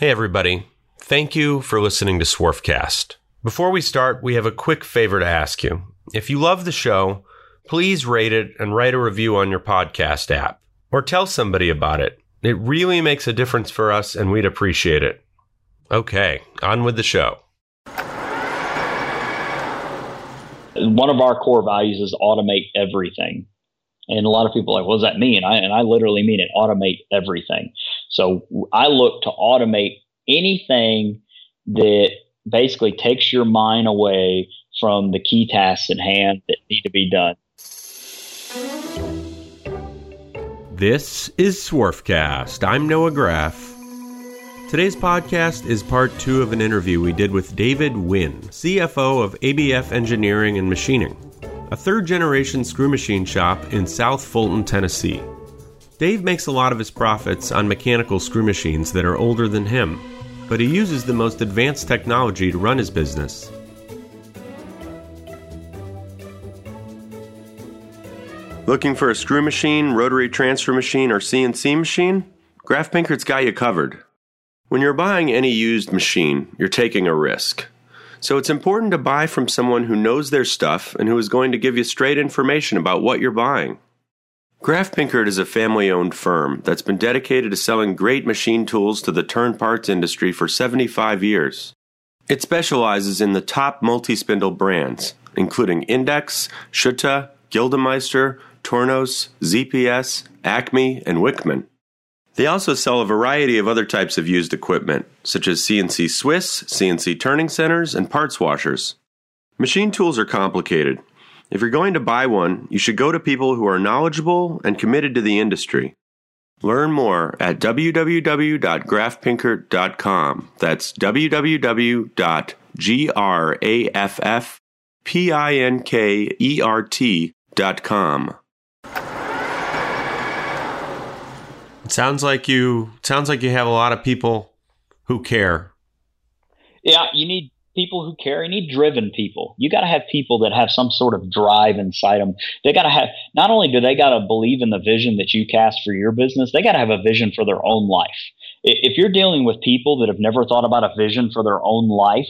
Hey, everybody. Thank you for listening to Swarfcast. Before we start, we have a quick favor to ask you. If you love the show, please rate it and write a review on your podcast app or tell somebody about it. It really makes a difference for us and we'd appreciate it. Okay, on with the show. One of our core values is automate everything. And a lot of people are like, what does that mean? I, and I literally mean it automate everything. So I look to automate anything that basically takes your mind away from the key tasks at hand that need to be done. This is Swarfcast. I'm Noah Graff. Today's podcast is part two of an interview we did with David Wynn, CFO of ABF Engineering and Machining, a third generation screw machine shop in South Fulton, Tennessee. Dave makes a lot of his profits on mechanical screw machines that are older than him, but he uses the most advanced technology to run his business. Looking for a screw machine, rotary transfer machine, or CNC machine? Graff Pinkert's got you covered. When you're buying any used machine, you're taking a risk. So it's important to buy from someone who knows their stuff and who is going to give you straight information about what you're buying. Graff Pinkert is a family owned firm that's been dedicated to selling great machine tools to the turn parts industry for 75 years. It specializes in the top multi spindle brands, including Index, Schutte, Gildemeister, Tornos, ZPS, Acme, and Wickman. They also sell a variety of other types of used equipment, such as CNC Swiss, CNC turning centers, and parts washers. Machine tools are complicated. If you're going to buy one, you should go to people who are knowledgeable and committed to the industry. Learn more at www.graffpinkert.com. That's www.graffpinkert.com. It sounds like you sounds like you have a lot of people who care. Yeah, you need people who care. You need driven people. You got to have people that have some sort of drive inside them. They got to have not only do they got to believe in the vision that you cast for your business, they got to have a vision for their own life. If you're dealing with people that have never thought about a vision for their own life,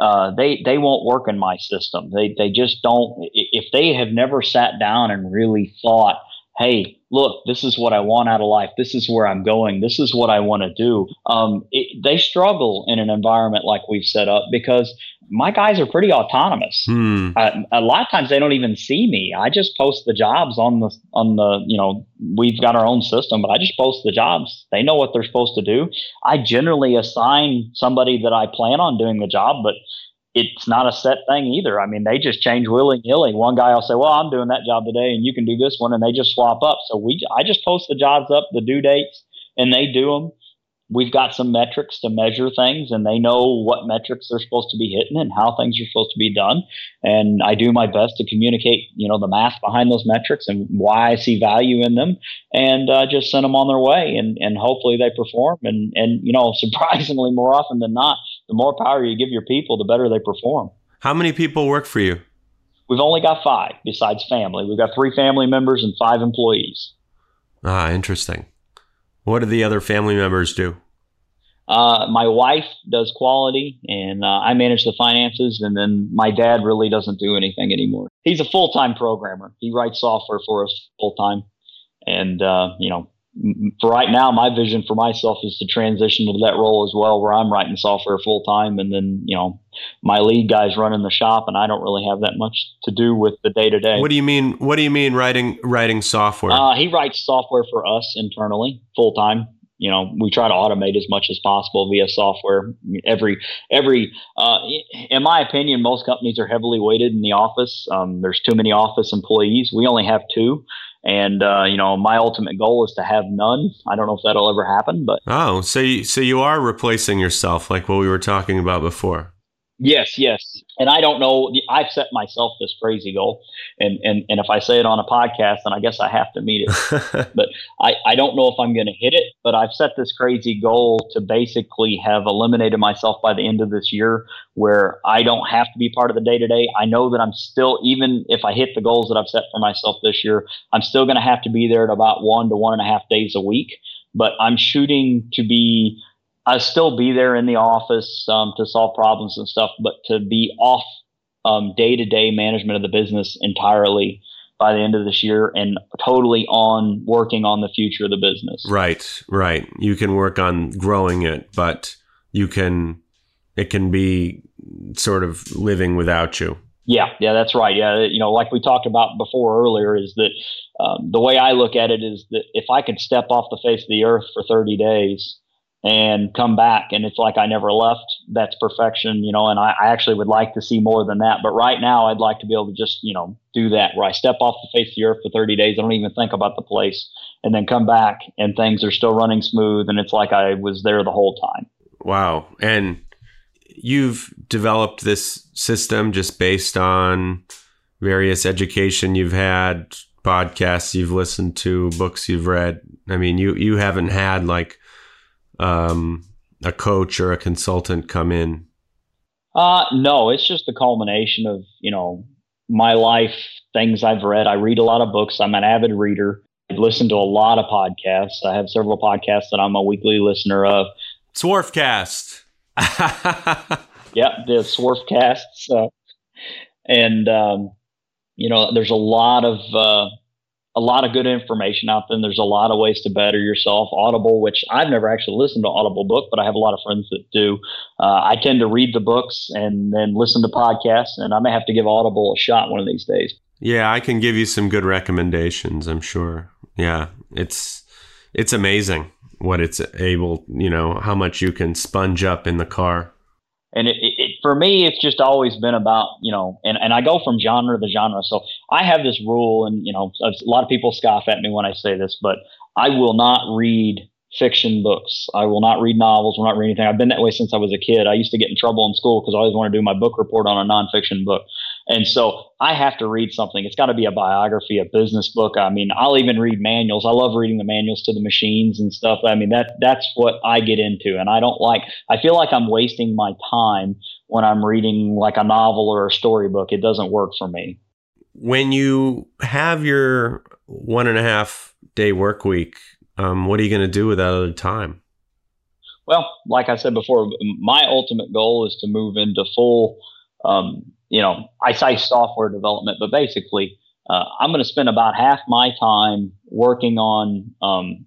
uh, they they won't work in my system. They they just don't. If they have never sat down and really thought hey, look, this is what I want out of life. This is where I'm going. This is what I want to do. Um, it, they struggle in an environment like we've set up because my guys are pretty autonomous. Hmm. Uh, a lot of times they don't even see me. I just post the jobs on the on the you know we've got our own system, but I just post the jobs. They know what they're supposed to do. I generally assign somebody that I plan on doing the job, but it's not a set thing either. I mean, they just change willy nilly. One guy will say, "Well, I'm doing that job today, and you can do this one," and they just swap up. So we, I just post the jobs up, the due dates, and they do them we've got some metrics to measure things and they know what metrics they're supposed to be hitting and how things are supposed to be done and i do my best to communicate you know the math behind those metrics and why i see value in them and uh, just send them on their way and, and hopefully they perform and and you know surprisingly more often than not the more power you give your people the better they perform how many people work for you we've only got five besides family we've got three family members and five employees ah interesting what do the other family members do? Uh, my wife does quality, and uh, I manage the finances. And then my dad really doesn't do anything anymore. He's a full time programmer. He writes software for us full time, and uh, you know, right now, my vision for myself is to transition to that role as well, where I'm writing software full time, and then you know, my lead guy's running the shop, and I don't really have that much to do with the day to day. What do you mean? What do you mean writing writing software? Uh, he writes software for us internally, full time. You know, we try to automate as much as possible via software. Every every, uh, in my opinion, most companies are heavily weighted in the office. Um, there's too many office employees. We only have two. And uh, you know, my ultimate goal is to have none. I don't know if that'll ever happen, but oh, so you, so you are replacing yourself, like what we were talking about before. Yes, yes. And I don't know. I've set myself this crazy goal, and and and if I say it on a podcast, then I guess I have to meet it. but I I don't know if I'm going to hit it. But I've set this crazy goal to basically have eliminated myself by the end of this year, where I don't have to be part of the day to day. I know that I'm still, even if I hit the goals that I've set for myself this year, I'm still going to have to be there at about one to one and a half days a week. But I'm shooting to be I still be there in the office um, to solve problems and stuff, but to be off day to day management of the business entirely by the end of this year and totally on working on the future of the business. Right, right. You can work on growing it, but you can, it can be sort of living without you. Yeah, yeah, that's right. Yeah, you know, like we talked about before earlier, is that um, the way I look at it is that if I could step off the face of the earth for 30 days and come back and it's like I never left. That's perfection, you know, and I, I, actually would like to see more than that. But right now I'd like to be able to just, you know, do that where I step off the face of the earth for 30 days. I don't even think about the place and then come back and things are still running smooth and it's like I was there the whole time. Wow. And you've developed this system just based on various education you've had, podcasts you've listened to, books you've read. I mean, you you haven't had like um, a coach or a consultant come in? Uh, no, it's just the culmination of, you know, my life, things I've read. I read a lot of books. I'm an avid reader. I've listened to a lot of podcasts. I have several podcasts that I'm a weekly listener of. Swarfcast. yep, the Swarfcasts. Uh, and, um, you know, there's a lot of uh, a lot of good information out there. And there's a lot of ways to better yourself. Audible, which I've never actually listened to Audible book, but I have a lot of friends that do. Uh, I tend to read the books and then listen to podcasts, and I may have to give Audible a shot one of these days. Yeah, I can give you some good recommendations. I'm sure. Yeah, it's it's amazing what it's able. You know how much you can sponge up in the car. And it, it for me, it's just always been about, you know, and, and I go from genre to genre. So I have this rule, and, you know, a lot of people scoff at me when I say this, but I will not read fiction books. I will not read novels, will not read anything. I've been that way since I was a kid. I used to get in trouble in school because I always wanted to do my book report on a nonfiction book. And so I have to read something. It's got to be a biography, a business book. I mean, I'll even read manuals. I love reading the manuals to the machines and stuff. I mean, that that's what I get into. And I don't like I feel like I'm wasting my time when I'm reading like a novel or a storybook. It doesn't work for me. When you have your one and a half day work week, um, what are you going to do with that other time? Well, like I said before, my ultimate goal is to move into full, um, you know, I say software development, but basically, uh, I'm going to spend about half my time working on um,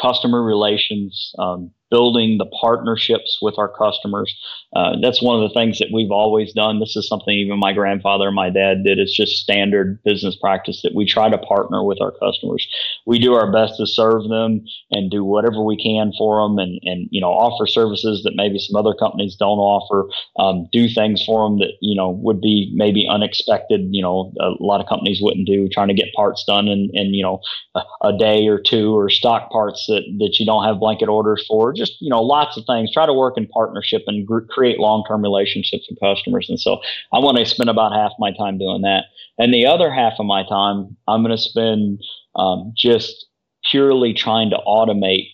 customer relations, um, building the partnerships with our customers. Uh, that's one of the things that we've always done. This is something even my grandfather and my dad did. It's just standard business practice that we try to partner with our customers. We do our best to serve them and do whatever we can for them and, and you know, offer services that maybe some other companies don't offer, um, do things for them that, you know, would be maybe unexpected, you know, a lot of companies wouldn't do, trying to get parts done in, in you know, a, a day or two or stock parts that, that you don't have blanket orders for just you know lots of things. Try to work in partnership and gr- create long-term relationships with customers. And so i want to spend about half my time doing that. And the other half of my time i'm going to spend um, just purely trying to automate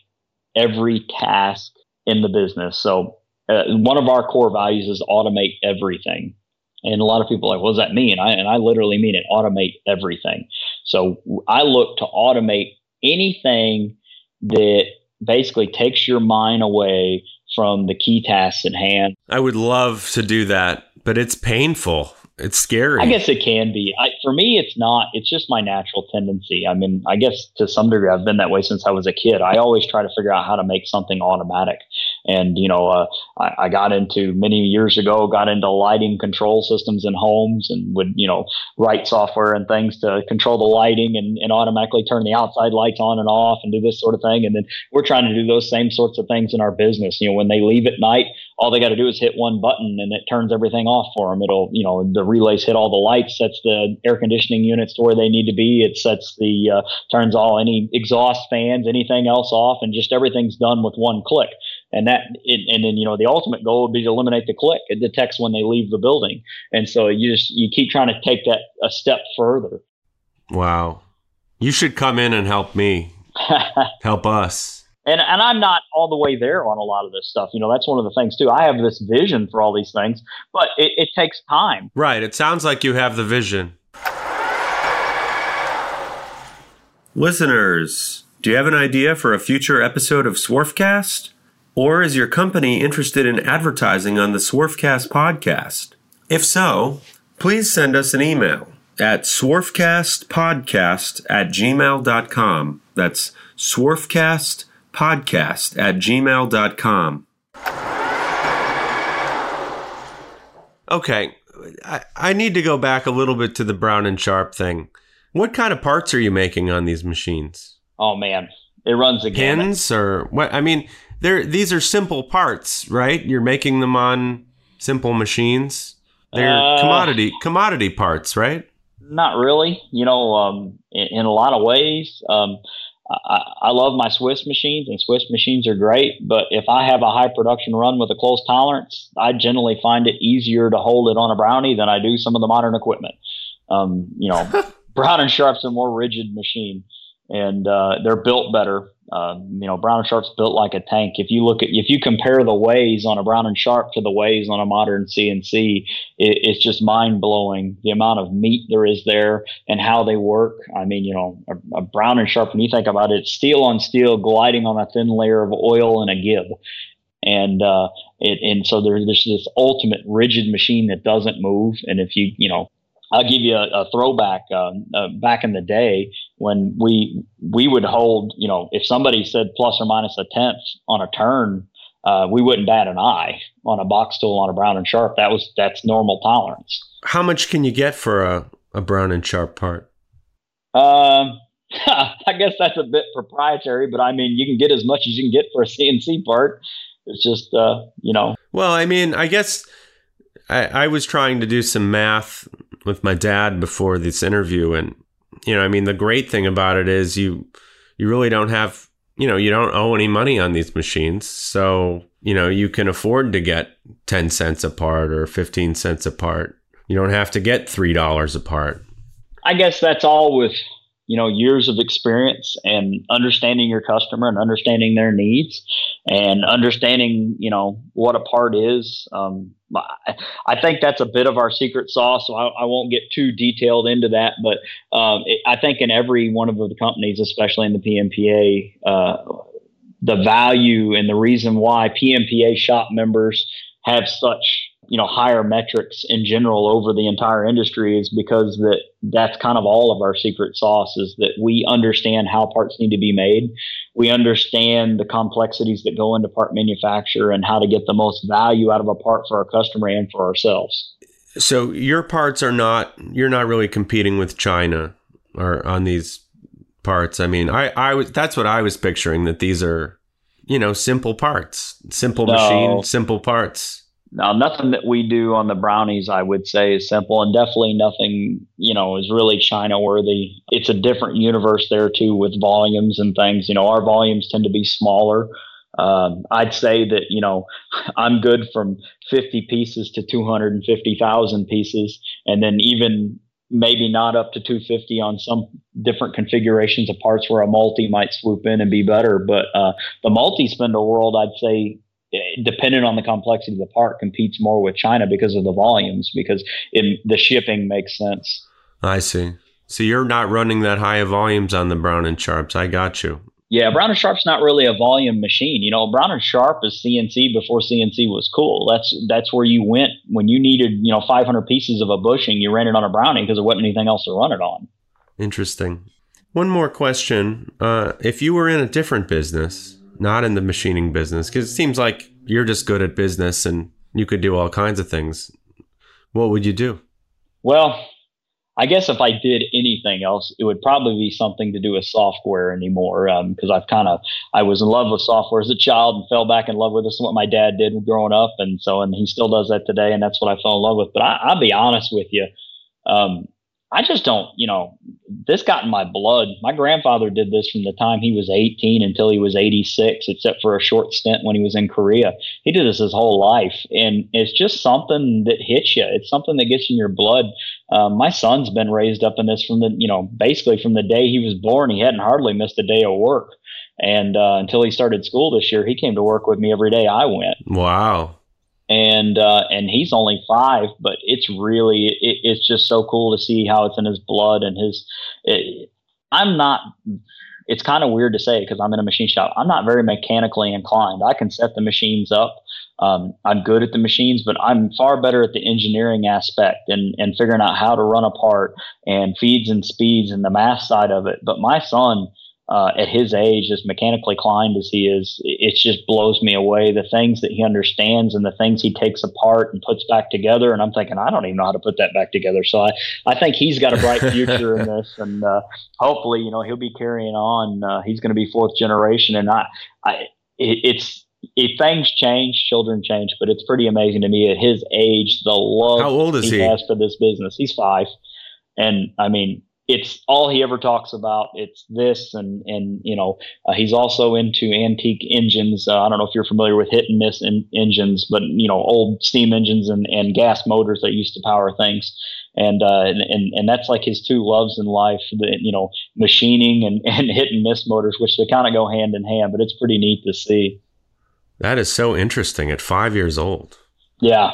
every task in the business. So uh, one of our core values is automate everything. And a lot of people are like, what does that mean? I, and I literally mean it automate everything. So I look to automate anything that basically takes your mind away from the key tasks at hand. I would love to do that, but it's painful. It's scary. I guess it can be. I, for me, it's not. It's just my natural tendency. I mean, I guess to some degree, I've been that way since I was a kid. I always try to figure out how to make something automatic. And you know, uh, I, I, got into many years ago, got into lighting control systems in homes, and would you know write software and things to control the lighting and, and automatically turn the outside lights on and off and do this sort of thing. And then we're trying to do those same sorts of things in our business. You know, when they leave at night, all they got to do is hit one button and it turns everything off for them. It'll, you know, the relays hit all the lights, sets the air conditioning units to where they need to be. It sets the, uh, turns all any exhaust fans, anything else off, and just everything's done with one click. And that, it, and then, you know, the ultimate goal would be to eliminate the click. It detects when they leave the building. And so you just, you keep trying to take that a step further. Wow. You should come in and help me, help us and and I'm not all the way there on a lot of this stuff. You know, that's one of the things too. I have this vision for all these things, but it, it takes time. Right. It sounds like you have the vision. Listeners, do you have an idea for a future episode of Swarfcast? Or is your company interested in advertising on the Swarfcast podcast? If so, please send us an email at swarfcastpodcast at gmail.com. That's swarfcastpodcast at gmail.com. Okay, I, I need to go back a little bit to the Brown and Sharpe thing. What kind of parts are you making on these machines? Oh man, it runs again. Pins or what? I mean, they're these are simple parts, right? You're making them on simple machines. They're uh, commodity commodity parts, right? Not really. You know, um, in, in, a lot of ways, um, I, I, love my Swiss machines, and Swiss machines are great. But if I have a high production run with a close tolerance, I generally find it easier to hold it on a brownie than I do some of the modern equipment. Um, you know, Brown and Sharpe's a more rigid machine, and uh, they're built better. Uh, you know, Brown and Sharpe's built like a tank. If you look at, if you compare the ways on a Brown and Sharpe to the ways on a modern CNC, it, it's just mind blowing the amount of meat there is there and how they work. I mean, you know, a, a Brown and Sharpe, when you think about it, steel on steel, gliding on a thin layer of oil and a gib. And uh, it, and so there's this ultimate rigid machine that doesn't move. And if you, you know, I'll give you a, a throwback. Uh, uh, back in the day, when we we would hold, you know, if somebody said plus or minus a tenth on a turn, uh, we wouldn't bat an eye on a box tool on a Brown and Sharpe. That was that's normal tolerance. How much can you get for a, a Brown and Sharpe part? Um, I guess that's a bit proprietary, but I mean, you can get as much as you can get for a CNC part. It's just, uh, you know. Well, I mean, I guess I, I was trying to do some math with my dad before this interview, and you know, I mean, the great thing about it is you you really don't have you know you don't owe any money on these machines, so you know you can afford to get ten cents a part or fifteen cents a part. You don't have to get three dollars a part. I guess that's all with you know years of experience and understanding your customer and understanding their needs and understanding you know what a part is um, I, think that's a bit of our secret sauce so I, I won't get too detailed into that but um, it, i think in every one of the companies especially in the pmpa uh, the value and the reason why pmpa shop members have such you know higher metrics in general over the entire industry is because that that's kind of all of our secret sauce is that we understand how parts need to be made. We understand the complexities that go into part manufacture and how to get the most value out of a part for our customer and for ourselves. So your parts are not you're not really competing with china or on these parts. I mean i i was that's what i was picturing that these are you know simple parts simple no. machine simple parts now, nothing that we do on the brownies, I would say, is simple, and definitely nothing, you know, is really China worthy. It's a different universe there too, with volumes and things. You know, our volumes tend to be smaller. Um, I'd say that you know I'm good from 50 pieces to 250,000 pieces, and then even maybe not up to 250 on some different configurations of parts where a multi might swoop in and be better. But uh, the multi spindle world, I'd say, dependent on the complexity of the part, competes more with China because of the volumes, because it, the shipping makes sense. I see. So you're not running that high of volumes on the Brown and Sharpes. I got you. Yeah, Brown and Sharpe's not really a volume machine. You know, Brown and Sharpe is CNC before CNC was cool. That's that's where you went when you needed, you know, 500 pieces of a bushing. You ran it on a Brownie because there wasn't anything else to run it on. Interesting. One more question: uh, If you were in a different business, not in the machining business? Because it seems like you're just good at business and you could do all kinds of things. What would you do? Well, I guess if I did anything else, it would probably be something to do with software anymore. Because um, I've kind of I was in love with software as a child and fell back in love with this. What my dad did growing up, and so and he still does that today, and that's what I fell in love with. But I, will be honest with you, um, I just don't, you know, this got in my blood. My grandfather did this from the time he was 18 until he was 86, except for a short stint when he was in Korea. He did this his whole life. And it's just something that hits you. It's something that gets in your blood. Um, my son's been raised up in this from the, you know, basically from the day he was born. He hadn't hardly missed a day of work. And uh, until he started school this year, he came to work with me every day I went. Wow and uh, and he's only five, but it's really it, it's just so cool to see how it's in his blood and his. It, I'm not it's kind of weird to say because I'm in a machine shop. I'm not very mechanically inclined. I can set the machines up. Um, I'm good at the machines, but I'm far better at the engineering aspect and, and figuring out how to run a part and feeds and speeds and the math side of it. But my son, uh, at his age, as mechanically inclined as he is, it just blows me away. The things that he understands and the things he takes apart and puts back together. And I'm thinking, I don't even know how to put that back together. So I, I think he's got a bright future in this. And uh, hopefully, you know, he'll be carrying on. Uh, he's going to be fourth generation. And I, I it, it's, if things change, children change, but it's pretty amazing to me at his age, the love How old is he, he? has for this business. He's five. And I mean, it's all he ever talks about. It's this, and and you know, uh, he's also into antique engines. Uh, I don't know if you're familiar with hit and miss in, engines, but you know, old steam engines and, and gas motors that used to power things. And, uh, and and and that's like his two loves in life. The you know, machining and, and hit and miss motors, which they kind of go hand in hand. But it's pretty neat to see. That is so interesting at five years old. Yeah.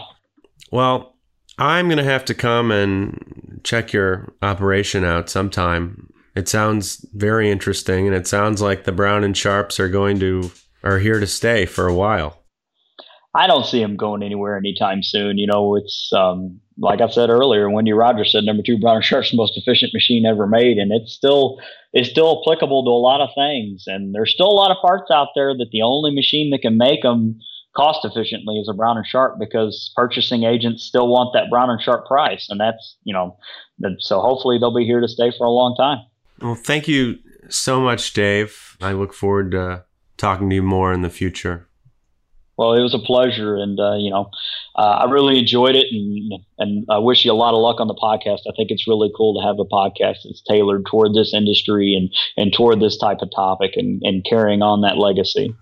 Well, I'm going to have to come and check your operation out sometime. It sounds very interesting, and it sounds like the Brown and Sharpes are going to are here to stay for a while. I don't see them going anywhere anytime soon. You know, it's um, like I said earlier. Wendy Rogers said number two Brown and Sharpe's the most efficient machine ever made, and it's still it's still applicable to a lot of things. And there's still a lot of parts out there that the only machine that can make them cost efficiently as a Brown and Sharpe because purchasing agents still want that Brown and Sharpe price, and that's you know, so hopefully they'll be here to stay for a long time. Well, thank you so much, Dave. I look forward to talking to you more in the future. Well, it was a pleasure, and uh, you know, uh, I really enjoyed it, and and I wish you a lot of luck on the podcast. I think it's really cool to have a podcast that's tailored toward this industry and and toward this type of topic, and and carrying on that legacy.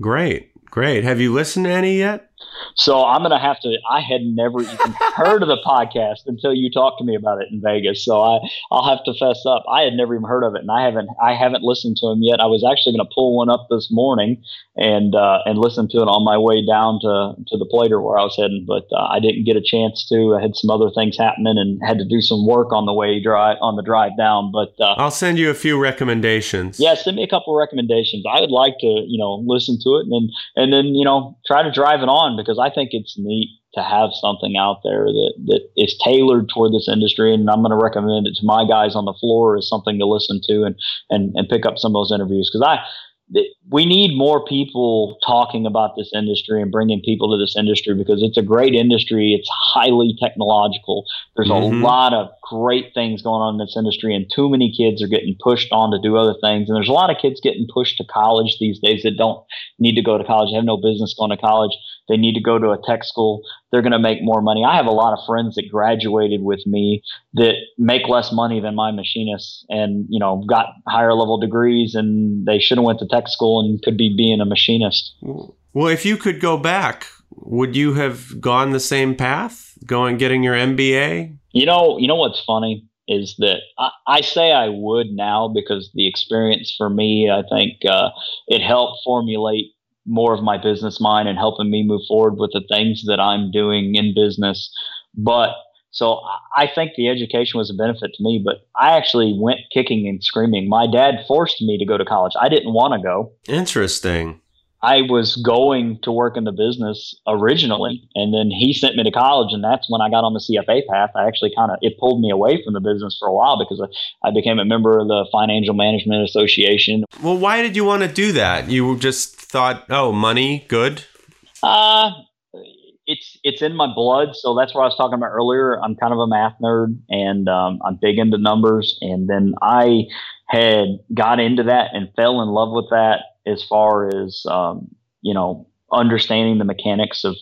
Great, great. Have you listened to any yet? So I'm gonna have to. I had never even heard of the podcast until you talked to me about it in Vegas. So I I'll have to fess up. I had never even heard of it, and I haven't I haven't listened to him yet. I was actually gonna pull one up this morning and uh, and listen to it on my way down to to the plater where I was heading, but uh, I didn't get a chance to. I had some other things happening and had to do some work on the way drive on the drive down. But uh, I'll send you a few recommendations. Yeah, send me a couple of recommendations. I would like to you know listen to it and then and then you know try to drive it on because I think it's neat to have something out there that, that is tailored toward this industry. And I'm going to recommend it to my guys on the floor as something to listen to and, and, and pick up some of those interviews. Cause I, we need more people talking about this industry and bringing people to this industry because it's a great industry. It's highly technological. There's mm-hmm. a lot of great things going on in this industry, and too many kids are getting pushed on to do other things. And there's a lot of kids getting pushed to college these days that don't need to go to college, they have no business going to college. They need to go to a tech school. They're going to make more money. I have a lot of friends that graduated with me that make less money than my machinists and, you know, got higher level degrees and they should have went to tech school and could be being a machinist. Well, if you could go back, would you have gone the same path, going getting your MBA? You know, you know what's funny is that I, I say I would now because the experience for me, I think uh, it helped formulate more of my business mind and helping me move forward with the things that I'm doing in business. But so I think the education was a benefit to me, but I actually went kicking and screaming. My dad forced me to go to college. I didn't want to go. Interesting. I was going to work in the business originally, and then he sent me to college, and that's when I got on the CFA path. I actually kind of it pulled me away from the business for a while because I, I became a member of the Financial Management Association. Well, why did you want to do that? You just thought, oh, money, good. Uh it's it's in my blood, so that's what I was talking about earlier. I'm kind of a math nerd, and um, I'm big into numbers, and then I had got into that and fell in love with that as far as um, you know understanding the mechanics of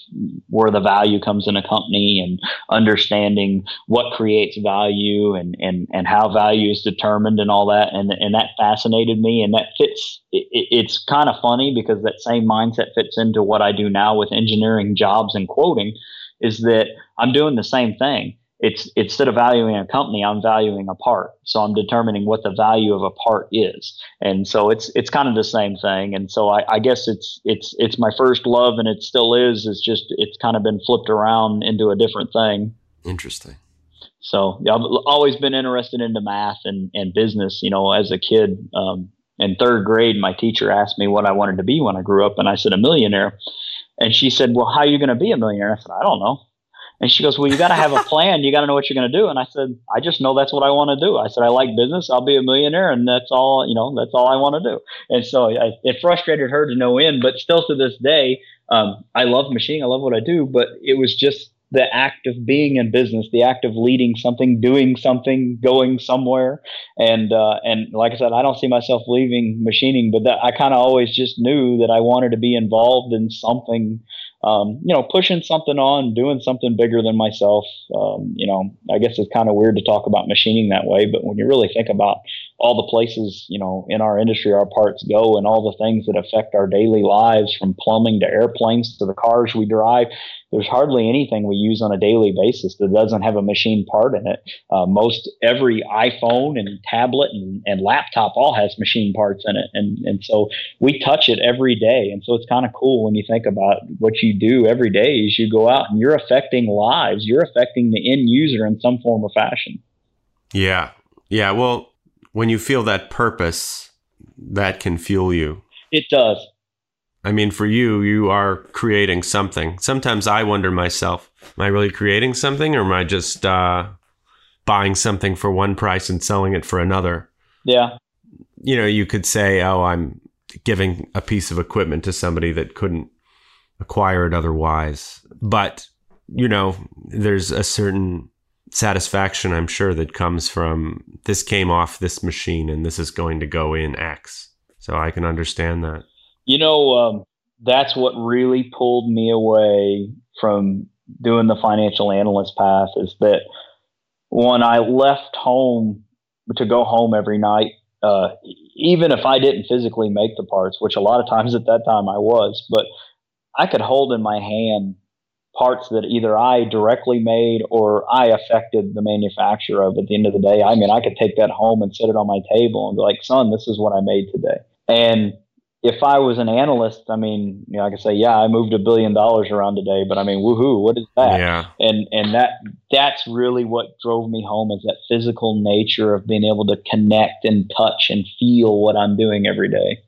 where the value comes in a company and understanding what creates value and and and how value is determined and all that. And and that fascinated me and that fits it, it's kind of funny because that same mindset fits into what I do now with engineering jobs and quoting is that I'm doing the same thing it's instead of valuing a company, I'm valuing a part. So I'm determining what the value of a part is, and so it's it's kind of the same thing. And so I, I guess it's it's it's my first love, and it still is. It's just it's kind of been flipped around into a different thing. Interesting. So yeah, I've always been interested into math and, and business. You know, as a kid, um, in third grade, my teacher asked me what I wanted to be when I grew up, and I said a millionaire. And she said, "Well, how are you going to be a millionaire?" I said, "I don't know." And she goes, Well, you got to have a plan. You got to know what you're going to do. And I said, I just know that's what I want to do. I said, I like business. I'll be a millionaire. And that's all, you know, that's all I want to do. And so I, it frustrated her to no end. But still to this day, um, I love machining. I love what I do. But it was just the act of being in business, the act of leading something, doing something, going somewhere. And, uh, and like I said, I don't see myself leaving machining, but that, I kind of always just knew that I wanted to be involved in something um, you know, pushing something on, doing something bigger than myself. Um, you know, I guess it's kind of weird to talk about machining that way, but when you really think about all the places, you know, in our industry our parts go and all the things that affect our daily lives from plumbing to airplanes to the cars we drive, there's hardly anything we use on a daily basis that doesn't have a machine part in it. Uh, most every iPhone and tablet and, and laptop all has machine parts in it. And, and so we touch it every day. And so it's kind of cool when you think about what you do every day is you go out and you're affecting lives. You're affecting the end user in some form or fashion. Yeah. Yeah. Well, when you feel that purpose, that can fuel you. It does. I mean, for you, you are creating something. Sometimes I wonder myself, am I really creating something or am I just uh, buying something for one price and selling it for another? Yeah. You know, you could say, oh, I'm giving a piece of equipment to somebody that couldn't acquire it otherwise. But, you know, there's a certain satisfaction, I'm sure, that comes from this came off this machine and this is going to go in X. So I can understand that. You know, um, that's what really pulled me away from doing the financial analyst path is that when I left home to go home every night, uh, even if I didn't physically make the parts, which a lot of times at that time I was, but I could hold in my hand parts that either I directly made or I affected the manufacturer of at the end of the day. I mean, I could take that home and set it on my table and be like, son, this is what I made today. And if I was an analyst, I mean, you know, I could say, yeah, I moved a billion dollars around today, but I mean, woohoo, what is that? Yeah. And and that that's really what drove me home is that physical nature of being able to connect and touch and feel what I'm doing every day.